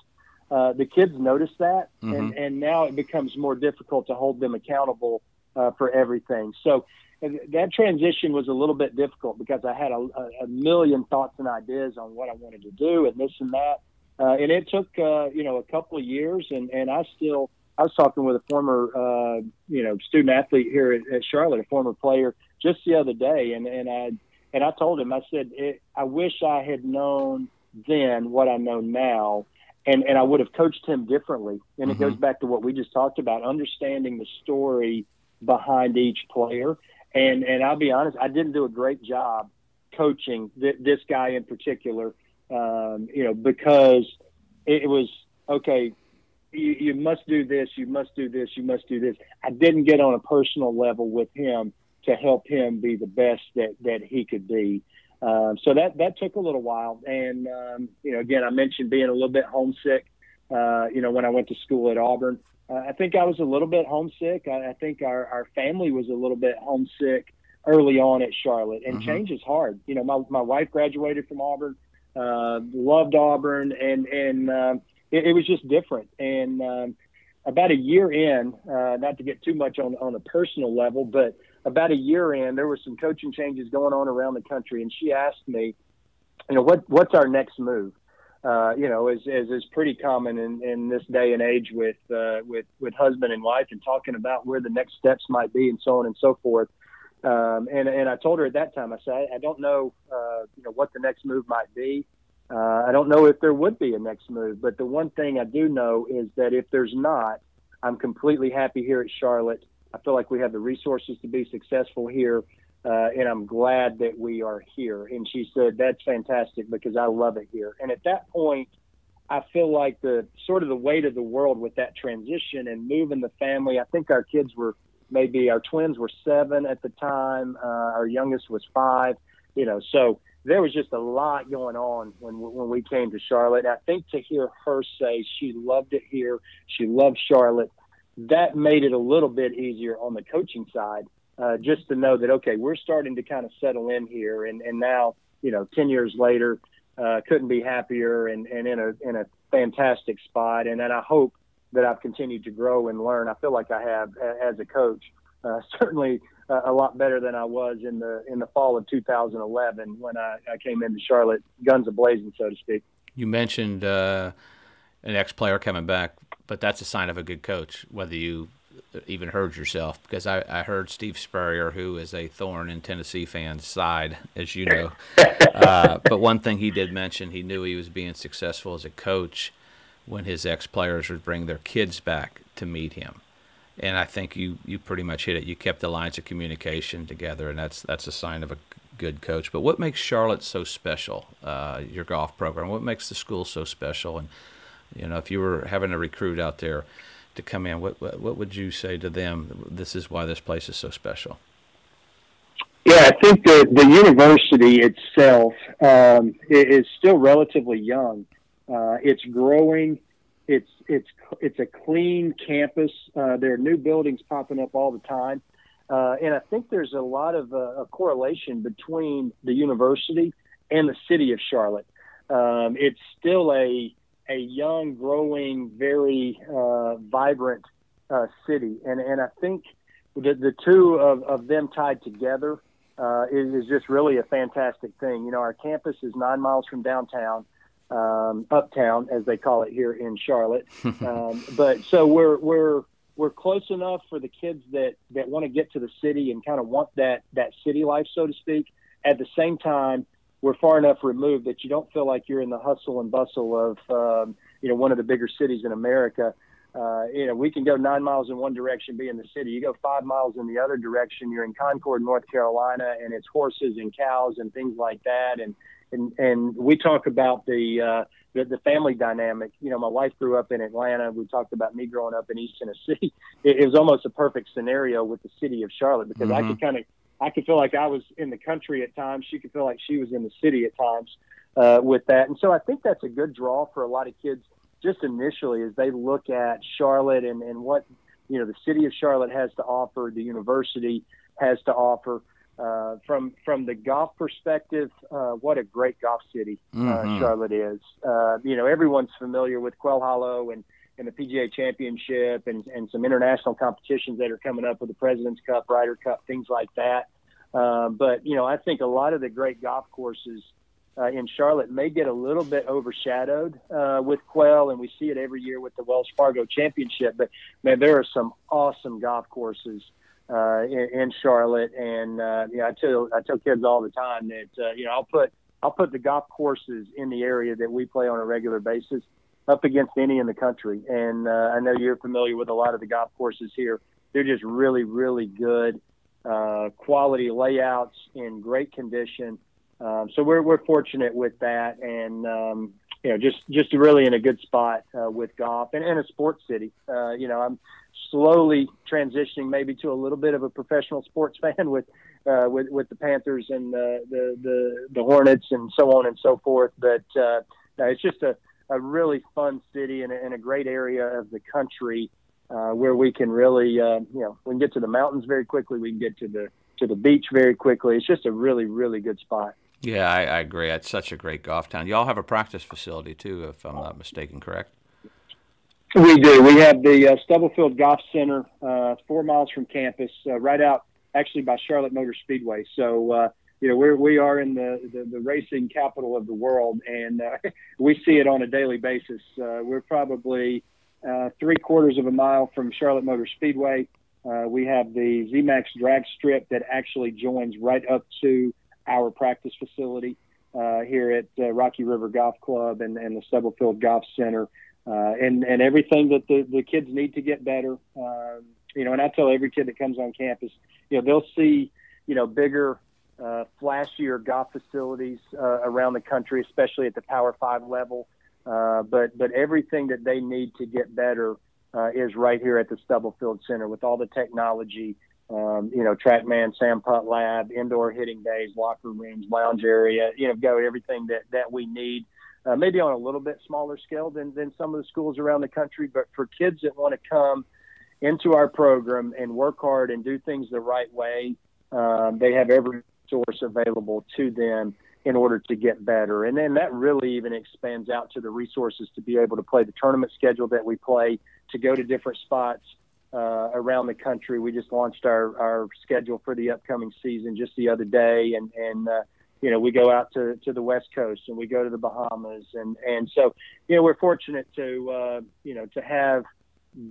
uh, the kids notice that, mm-hmm. and, and now it becomes more difficult to hold them accountable uh, for everything. So that transition was a little bit difficult because I had a, a, million thoughts and ideas on what I wanted to do and this and that. Uh, and it took, uh, you know, a couple of years and, and I still, I was talking with a former, uh, you know, student athlete here at, at Charlotte, a former player just the other day. And, and I, and I told him, I said, it, I wish I had known then what I know now. And, and I would have coached him differently. And mm-hmm. it goes back to what we just talked about, understanding the story behind each player and and I'll be honest, I didn't do a great job coaching th- this guy in particular. Um, you know, because it, was okay. You, you must do this. You must do this. You must do this. I didn't get on a personal level with him to help him be the best that that he could be. Um, so that that took a little while, and um, you know, again, I mentioned being a little bit homesick. Uh, you know, when I went to school at Auburn, I think I was a little bit homesick. I, I think our, our family was a little bit homesick early on at Charlotte, and mm-hmm. change is hard. You know, my my wife graduated from Auburn, uh, loved Auburn, and and um, it, it was just different. And um, about a year in, uh, not to get too much on on a personal level, but about a year in, there were some coaching changes going on around the country, and she asked me, you know, what what's our next move? Uh, you know, as, as is pretty common in, in this day and age with, uh, with, with husband and wife and talking about where the next steps might be and so on and so forth. Um, and, and I told her at that time, I said, I don't know, uh, you know, what the next move might be. Uh, I don't know if there would be a next move, but the one thing I do know is that if there's not, I'm completely happy here at Charlotte. I feel like we have the resources to be successful here uh, and I'm glad that we are here. And she said, That's fantastic because I love it here. And at that point, I feel like the sort of the weight of the world with that transition and moving the family. I think our kids were maybe our twins were seven at the time, uh, our youngest was five, you know, so there was just a lot going on when when we came to Charlotte. I think to hear her say she loved it here, she loved Charlotte, that made it a little bit easier on the coaching side uh, just to know that okay, we're starting to kind of settle in here, and and now you know, ten years later, uh, couldn't be happier and, and in a in a fantastic spot, and and I hope that I've continued to grow and learn. I feel like I have as a coach. Uh, certainly a lot better than I was in the in the fall of 2011 when I, I came into Charlotte, guns a blazing, so to speak. You mentioned uh, an ex-player coming back, but that's a sign of a good coach. Whether you even heard yourself because I, I heard Steve Spurrier, who is a thorn in Tennessee fans' side, as you know. uh, but one thing he did mention, he knew he was being successful as a coach when his ex players would bring their kids back to meet him. And I think you, you pretty much hit it. You kept the lines of communication together, and that's that's a sign of a good coach. But what makes Charlotte so special? Uh, your golf program. What makes the school so special? And you know, if you were having a recruit out there to come in, what, what, what would you say to them? This is why this place is so special. Yeah, I think the the university itself um, is still relatively young. Uh, it's growing. It's it's it's a clean campus. Uh, there are new buildings popping up all the time, uh, and I think there's a lot of uh, a correlation between the university and the city of Charlotte. Um, it's still a a young, growing, very uh, vibrant uh, city, and and I think the the two of, of them tied together uh, is, is just really a fantastic thing. You know, our campus is nine miles from downtown, um, uptown as they call it here in Charlotte. um, but so we're we're we're close enough for the kids that that want to get to the city and kind of want that that city life, so to speak. At the same time, we're far enough removed that you don't feel like you're in the hustle and bustle of um, you know one of the bigger cities in America. Uh, you know, we can go nine miles in one direction, be in the city. You go five miles in the other direction, you're in Concord, North Carolina, and it's horses and cows and things like that. And and and we talk about the, uh, the the family dynamic. You know, my wife grew up in Atlanta. We talked about me growing up in East Tennessee. It, it was almost a perfect scenario with the city of Charlotte because mm-hmm. I could kind of I could feel like I was in the country at times. She could feel like she was in the city at times uh, with that. And so I think that's a good draw for a lot of kids just initially as they look at Charlotte and, and what you know the city of Charlotte has to offer, the university has to offer. Uh, from from the golf perspective, uh, what a great golf city uh, mm-hmm. Charlotte is. Uh, you know, everyone's familiar with Quail Hollow and, and the PGA Championship and, and some international competitions that are coming up with the President's Cup, Ryder Cup, things like that. Uh, but you know, I think a lot of the great golf courses uh, in Charlotte may get a little bit overshadowed uh, with Quail, and we see it every year with the Wells Fargo Championship. But man, there are some awesome golf courses uh, in, in Charlotte, and uh, I tell I tell kids all the time that uh, you know I'll put I'll put the golf courses in the area that we play on a regular basis up against any in the country. And uh, I know you're familiar with a lot of the golf courses here. They're just really, really good, uh, quality layouts in great condition. Um, so we're we're fortunate with that, and um, you know, just just really in a good spot uh, with golf and, and a sports city. Uh, you know, I'm slowly transitioning maybe to a little bit of a professional sports fan with uh, with with the Panthers and the, the the the Hornets and so on and so forth. But uh, it's just a a really fun city and a, and a great area of the country uh, where we can really, uh, you know, we can get to the mountains very quickly. We can get to the to the beach very quickly. It's just a really, really good spot. Yeah, I, I agree. It's such a great golf town. You all have a practice facility too, if I'm not mistaken, correct? We do. We have the uh, Stubblefield Golf Center, uh, four miles from campus, uh, right out actually by Charlotte Motor Speedway. So, uh, you know, we're, we are in the, the, the racing capital of the world, and uh, we see it on a daily basis. Uh, we're probably uh, three quarters of a mile from Charlotte Motor Speedway. Uh, we have the ZMAX drag strip that actually joins right up to our practice facility uh, here at uh, Rocky River Golf Club and, and the Stubblefield Golf Center, and and everything that the, the kids need to get better. Um, you know, and I tell every kid that comes on campus, you know, they'll see, you know, bigger, uh, flashier golf facilities uh, around the country, especially at the Power Five level. Uh, but but everything that they need to get better uh, is right here at the Stubblefield Center with all the technology um, you know, TrackMan, Sam Putt Lab, indoor hitting days, locker rooms, lounge area, you know, go everything that, that we need. Uh, maybe on a little bit smaller scale than, than some of the schools around the country, but for kids that want to come into our program and work hard and do things the right way, um, they have every source available to them in order to get better. And then that really even expands out to the resources to be able to play the tournament schedule that we play, to go to different spots, uh, around the country. We just launched our, our schedule for the upcoming season just the other day, and and uh, you know we go out to, to the West Coast and we go to the Bahamas, and and so you know we're fortunate to uh, you know to have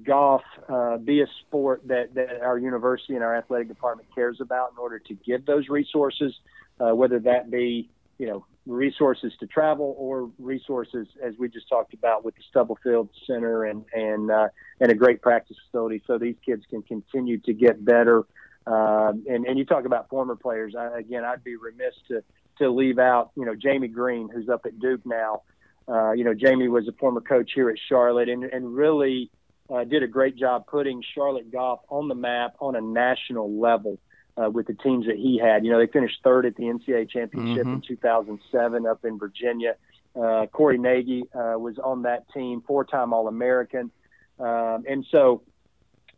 golf uh, be a sport that that our university and our athletic department cares about in order to give those resources, uh, whether that be you know resources to travel or resources as we just talked about with the Stubblefield Center and and uh, and a great practice facility so these kids can continue to get better. Um, and and you talk about former players. I, again, I'd be remiss to to leave out you know Jamie Green who's up at Duke now. Uh, you know Jamie was a former coach here at Charlotte and and really uh, did a great job putting Charlotte golf on the map on a national level uh, with the teams that he had. You know, they finished third at the NCAA championship mm-hmm. in 2007 up in Virginia. Uh, Corey Nagy uh, was on that team, four-time All-American, um, and so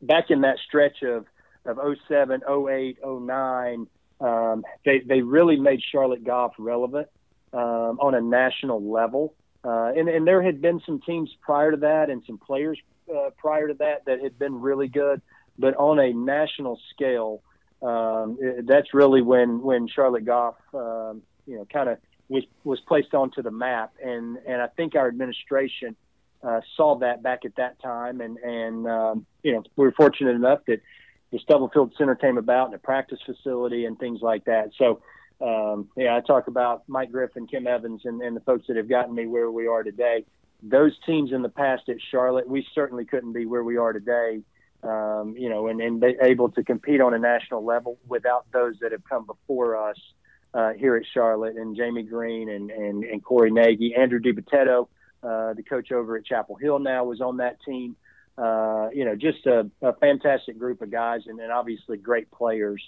back in that stretch of of 07, 08, 09, um, they they really made Charlotte golf relevant um, on a national level. Uh, and, and there had been some teams prior to that and some players uh, prior to that that had been really good, but on a national scale, um, it, that's really when when Charlotte Golf, um, you know, kind of was was placed onto the map, and and I think our administration uh, saw that back at that time, and and um, you know we were fortunate enough that the Stubblefield Center came about and a practice facility and things like that. So. Um, yeah, I talk about Mike Griffin, Kim Evans, and, and the folks that have gotten me where we are today. Those teams in the past at Charlotte, we certainly couldn't be where we are today um, you know, and, and be able to compete on a national level without those that have come before us. uh, here at Charlotte, and Jamie Green and and, and Corey Nagy, Andrew DiBitetto, uh, the coach over at Chapel Hill now was on that team. Uh, you know, just a, a, fantastic group of guys, and, and obviously great players.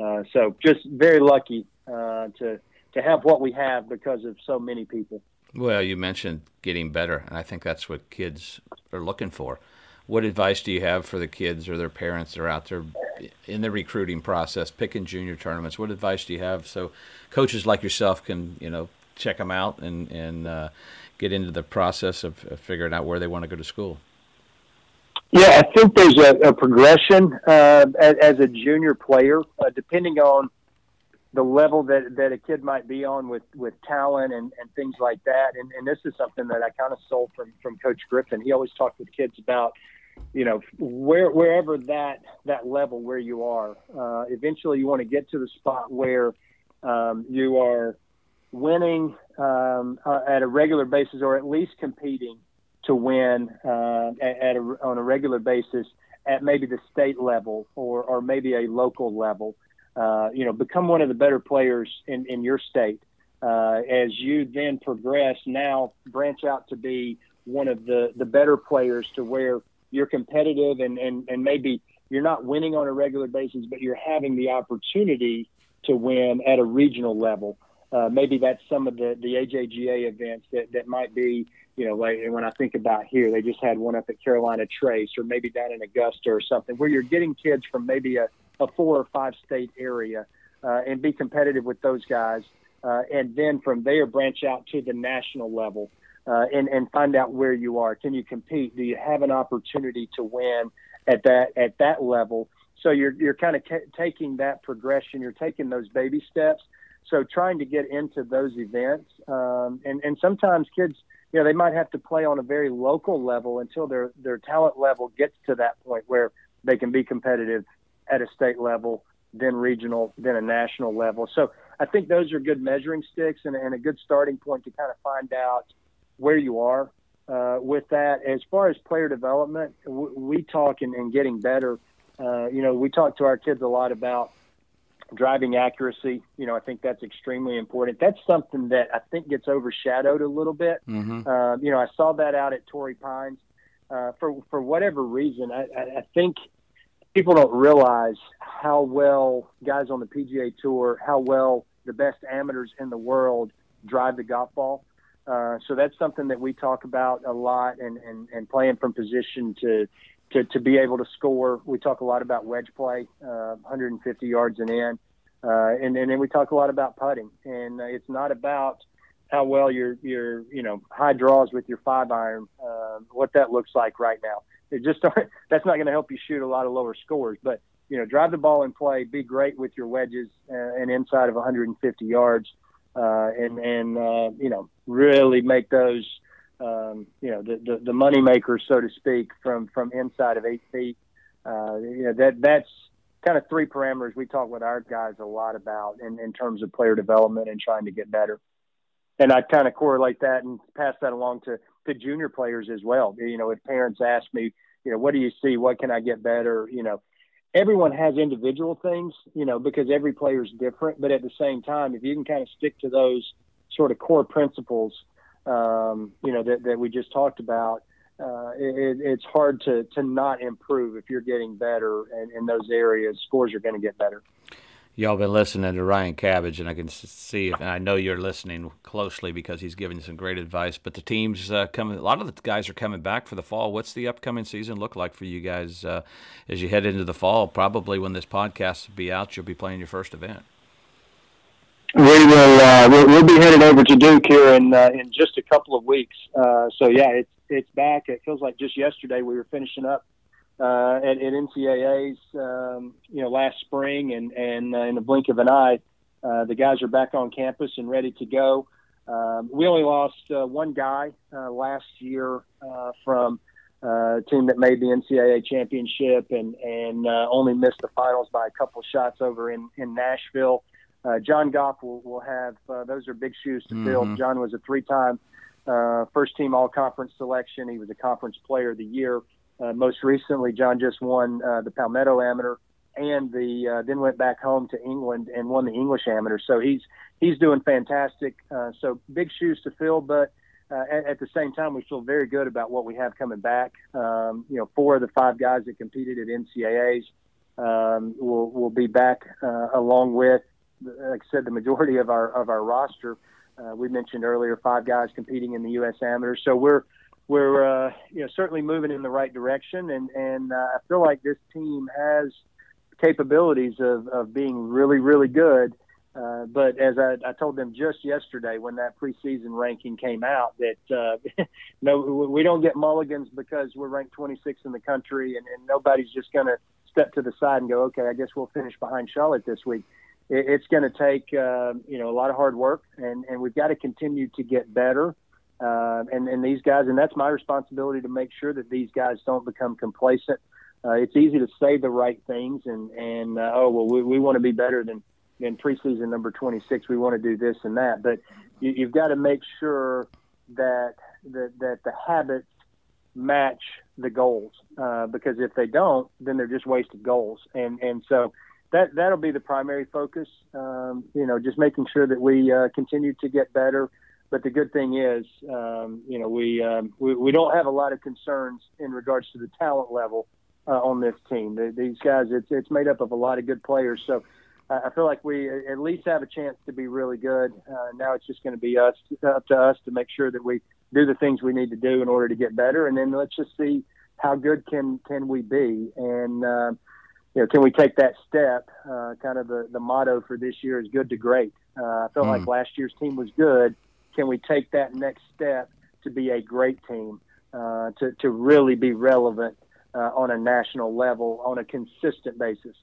Uh, so just very lucky uh, to to have what we have because of so many people. Well, you mentioned getting better, and I think that's what kids are looking for. What advice do you have for the kids or their parents that are out there in the recruiting process, picking junior tournaments? What advice do you have so coaches like yourself can, you know, check them out and and uh, get into the process of, of, figuring out where they want to go to school? Yeah, I think there's a, a progression uh, as, as, a junior player, uh, depending on the level that, that a kid might be on with, with talent and, and things like that. And, and this is something that I kind of stole from, from Coach Griffin. He always talked with kids about, you know, where, wherever that, that level where you are, uh, eventually you want to get to the spot where um, you are winning um, uh, at a regular basis or at least competing to win uh, at, a, on a regular basis at maybe the state level or, or maybe a local level uh, you know, become one of the better players in, in your state. Uh, as you then progress, now branch out to be one of the, the better players to where you're competitive and, and, and maybe you're not winning on a regular basis, but you're having the opportunity to win at a regional level. Uh, maybe that's some of the, the AJGA events that, that might be, you know, like when I think about here, they just had one up at Carolina Trace or maybe down in Augusta or something where you're getting kids from maybe a, a four or five state area uh, and be competitive with those guys. Uh, and then from there, branch out to the national level uh, and, and find out where you are. Can you compete? Do you have an opportunity to win at that at that level? So you're you're kind of ca- taking that progression. You're taking those baby steps. So trying to get into those events, um, and and sometimes kids, you know, they might have to play on a very local level until their their talent level gets to that point where they can be competitive at a state level, then regional, then a national level. So I think those are good measuring sticks and, and a good starting point to kind of find out where you are uh, with that. As far as player development, w- we talk and, and getting better. Uh, you know, we talk to our kids a lot about driving accuracy. You know, I think that's extremely important. That's something that I think gets overshadowed a little bit. Mm-hmm. Uh, you know, I saw that out at Torrey Pines. Uh, for for whatever reason, I, I, I think people don't realize how well guys on the PGA Tour, how well the best amateurs in the world drive the golf ball. Uh, so that's something that we talk about a lot and, and, and playing from position to, to, to be able to score. We talk a lot about wedge play, uh, 150 yards and in. Uh, and, and then we talk a lot about putting. And it's not about how well your, your, you know, high draws with your five iron, uh, what that looks like right now. It just that's not going to help you shoot a lot of lower scores. But you know, drive the ball and play. Be great with your wedges uh, and inside of 150 yards, uh, and and uh, you know, really make those um, you know the, the the money makers, so to speak, from from inside of eight feet. Uh, you know that that's kind of three parameters we talk with our guys a lot about in, in terms of player development and trying to get better. And I kind of correlate that and pass that along to to junior players as well. You know, if parents ask me, you know, what do you see? What can I get better? You know, everyone has individual things, you know, because every player is different. But at the same time, if you can kind of stick to those sort of core principles, um, you know, that, that we just talked about, uh, it, it's hard to, to not improve if you're getting better in those areas, scores are going to get better y'all been listening to Ryan Cabbage, and I can see, if, and I know you're listening closely because he's giving some great advice. But the teams uh, coming, a lot of the guys are coming back for the fall. What's the upcoming season look like for you guys uh, as you head into the fall? Probably when this podcast will be out, you'll be playing your first event. We will. Uh, we'll, we'll, be headed over to Duke here in uh, in just a couple of weeks. Uh, so yeah, it's it's back. It feels like just yesterday we were finishing up uh, at, at NCAA's, um, you know, last spring, and and uh, in the blink of an eye, uh, the guys are back on campus and ready to go. Um, we only lost one guy last year from a team that made the NCAA championship and and only missed the finals by a couple shots over in in Nashville. Uh, John Gough will, will have uh, those are big shoes to fill. Mm-hmm. John was a three-time uh, first team All Conference selection. He was a Conference Player of the Year. Uh, most recently, John just won uh, the Palmetto Amateur and the uh, then went back home to England and won the English Amateur. So he's he's doing fantastic. Uh, so big shoes to fill, but uh, at, at, the same time, we feel very good about what we have coming back. Um, you know, four of the five guys that competed at NCAA's um, will will be back uh, along with, like I said, the majority of our of our roster. Uh, we mentioned earlier five guys competing in the U.S. Amateur, so we're we're uh, you know certainly moving in the right direction, and and uh, I feel like this team has capabilities of of being really really good. Uh, but as I, I told them just yesterday when that preseason ranking came out, that uh, no, we don't get mulligans because we're ranked 26th in the country, and, and nobody's just going to step to the side and go, okay, I guess we'll finish behind Charlotte this week. It, it's going to take uh, you know a lot of hard work, and and we've got to continue to get better. Uh, and and these guys, and that's my responsibility to make sure that these guys don't become complacent. Uh, it's easy to say the right things, and and uh, oh well, we, we want to be better than in preseason number 26, we want to do this and that. But you, you've got to make sure that that, that the habits match the goals, uh, because if they don't, then they're just wasted goals. And and so that that'll be the primary focus. Um, you know, just making sure that we uh, continue to get better. But the good thing is, um, you know, we, um, we we don't have a lot of concerns in regards to the talent level uh, on this team. The, these guys, it's it's made up of a lot of good players. So I feel like we at least have a chance to be really good. Uh, now it's just going to be us up to us to make sure that we do the things we need to do in order to get better, and then let's just see how good can can we be, and uh, you know, can we take that step? Uh, kind of the the motto for this year is good to great. Uh, I felt mm. like last year's team was good. Can we take that next step to be a great team, uh, to to really be relevant uh, on a national level on a consistent basis?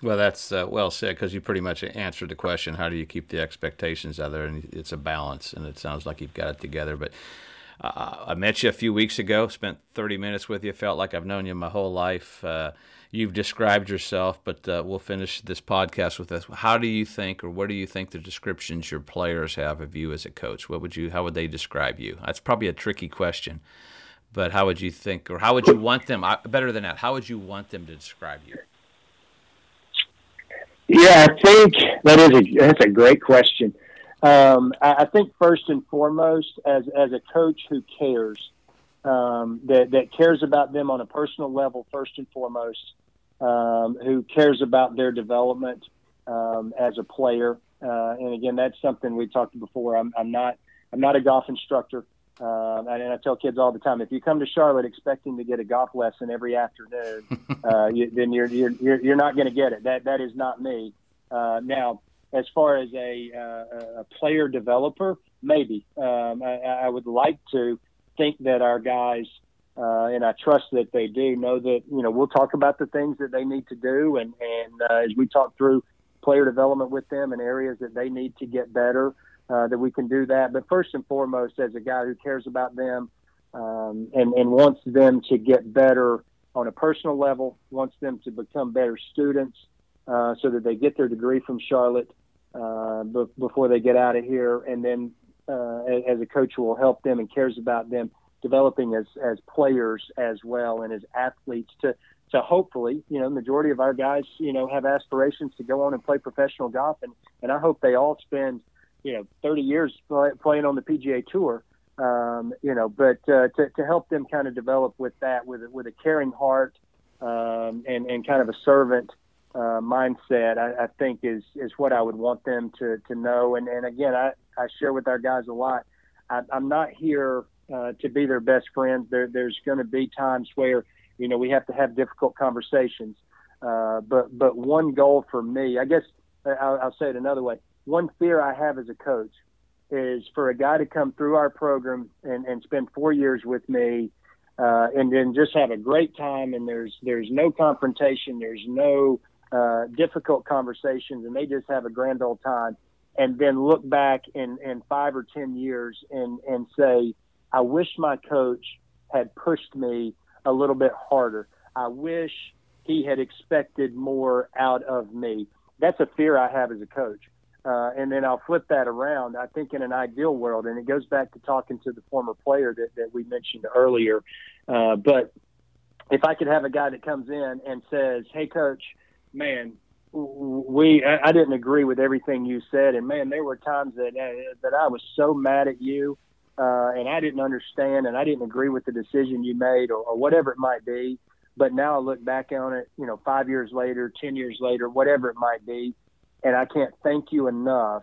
Well, that's uh, well said because you pretty much answered the question. How do you keep the expectations out there? And it's a balance, and it sounds like you've got it together. But uh, I met you a few weeks ago, spent 30 minutes with you, felt like I've known you my whole life. You've described yourself, but uh, we'll finish this podcast with this. How do you think, or what do you think the descriptions your players have of you as a coach? What would you, how would they describe you? That's probably a tricky question, but how would you think, or how would you want them, better than that, how would you want them to describe you? Yeah, I think that is a that's a great question. Um, I, I, think first and foremost, as as a coach who cares, um, that that cares about them on a personal level first and foremost, um, who cares about their development um, as a player. Uh, and again, that's something we talked before. I'm, I'm not I'm not a golf instructor. Uh, and I tell kids all the time, if you come to Charlotte expecting to get a golf lesson every afternoon, uh, you, then you're, you're, you're, you're not going to get it. That, that is not me. Uh, now, as far as a, uh, a player developer, maybe. Um, I, I would like to think that our guys, uh, and I trust that they do, know that, you know, we'll talk about the things that they need to do. And, and uh, as we talk through player development with them and areas that they need to get better, uh, that we can do that. But first and foremost, as a guy who cares about them um, and, and wants them to get better on a personal level, wants them to become better students uh, so that they get their degree from Charlotte uh, before they get out of here. And then uh, as a coach will help them and cares about them developing as, as players as well and as athletes to, to hopefully, you know, majority of our guys, you know, have aspirations to go on and play professional golf. And, and I hope they all spend – you know 30 years play, playing on the PGA Tour. Um, you know, but uh, to, to help them kind of develop with that, with with a caring heart um, and and kind of a servant uh, mindset, I, I think is is what I would want them to to know. And and again, I I share with our guys a lot. I, I'm not here uh, to be their best friends. There there's going to be times where you know we have to have difficult conversations. Uh, but but one goal for me, I guess I'll, I'll say it another way one fear I have as a coach is for a guy to come through our program and, and spend four years with me uh, and then just have a great time and there's there's no confrontation there's no uh, difficult conversations and they just have a grand old time and then look back in, in five or ten years and, and say I wish my coach had pushed me a little bit harder I wish he had expected more out of me that's a fear I have as a coach uh, and then I'll flip that around. I think in an ideal world, and it goes back to talking to the former player that, that we mentioned earlier. Uh, but if I could have a guy that comes in and says, "Hey, coach, man, we I, I didn't agree with everything you said, and man, there were times that uh, that I was so mad at you, uh, and I didn't understand, and I didn't agree with the decision you made, or, or whatever it might be. But now I look back on it, you know, five years later, ten years later, whatever it might be, and I can't thank you enough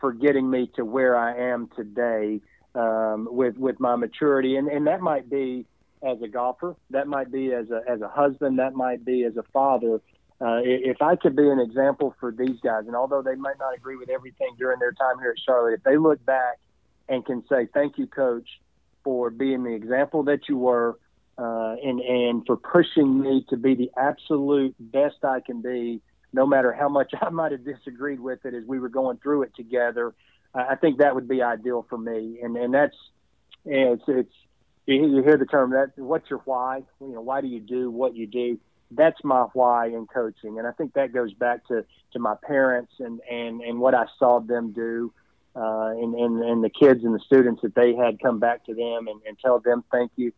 for getting me to where I am today um, with with my maturity, and and that might be as a golfer, that might be as a as a husband, that might be as a father. Uh, if I could be an example for these guys, and although they might not agree with everything during their time here at Charlotte, if they look back and can say, "Thank you, Coach, for being the example that you were, uh, and and for pushing me to be the absolute best I can be, no matter how much I might have disagreed with it as we were going through it together." Uh, I think that would be ideal for me, and and that's it's it's you hear the term that what's your why? You know, why do you do what you do? That's my why in coaching, and I think that goes back to to my parents and and and what I saw them do, uh, and, and and the kids and the students that they had come back to them and, and tell them thank you.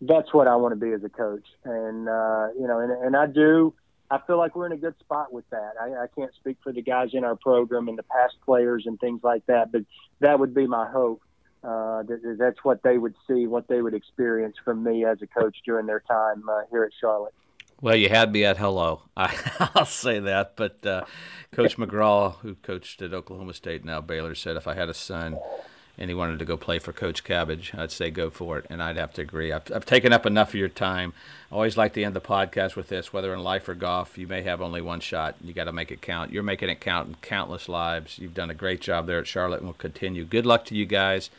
That's what I want to be as a coach, and uh, you know, and and I do. I feel like we're in a good spot with that. I, I can't speak for the guys in our program and the past players and things like that, but that would be my hope uh, that, that's what they would see, what they would experience from me as a coach during their time uh, here at Charlotte. Well, you had me at hello. I, will say that. But uh, Coach McGraw, who coached at Oklahoma State, now Baylor, said if I had a son and he wanted to go play for Coach Cabbage, I'd say go for it. And I'd have to agree. I've, I've taken up enough of your time. I always like to end the podcast with this whether in life or golf, you may have only one shot. You got to make it count. You're making it count in countless lives. You've done a great job there at Charlotte and will continue. Good luck to you guys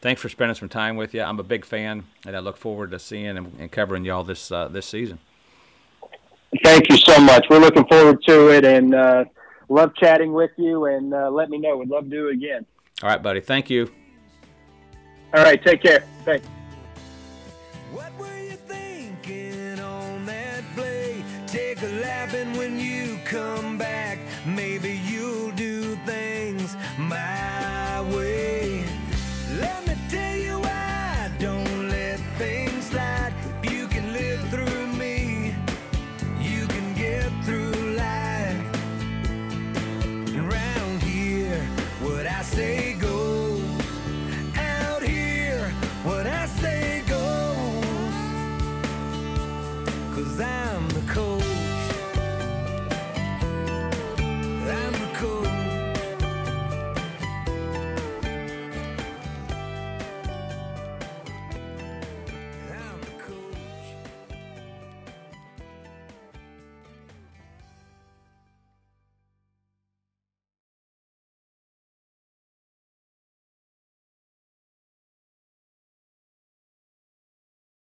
thanks for spending some time with you. I'm a big fan, and I look forward to seeing and, covering y'all this uh, this season. Thank you so much. We're looking forward to it, and uh, love chatting with you. And uh, let me know. We'd love to do it again. All right, buddy. Thank you. All right. Take care. Thanks. What were you thinking on that play? Take a lap, and when you come back, maybe you'll do things my way.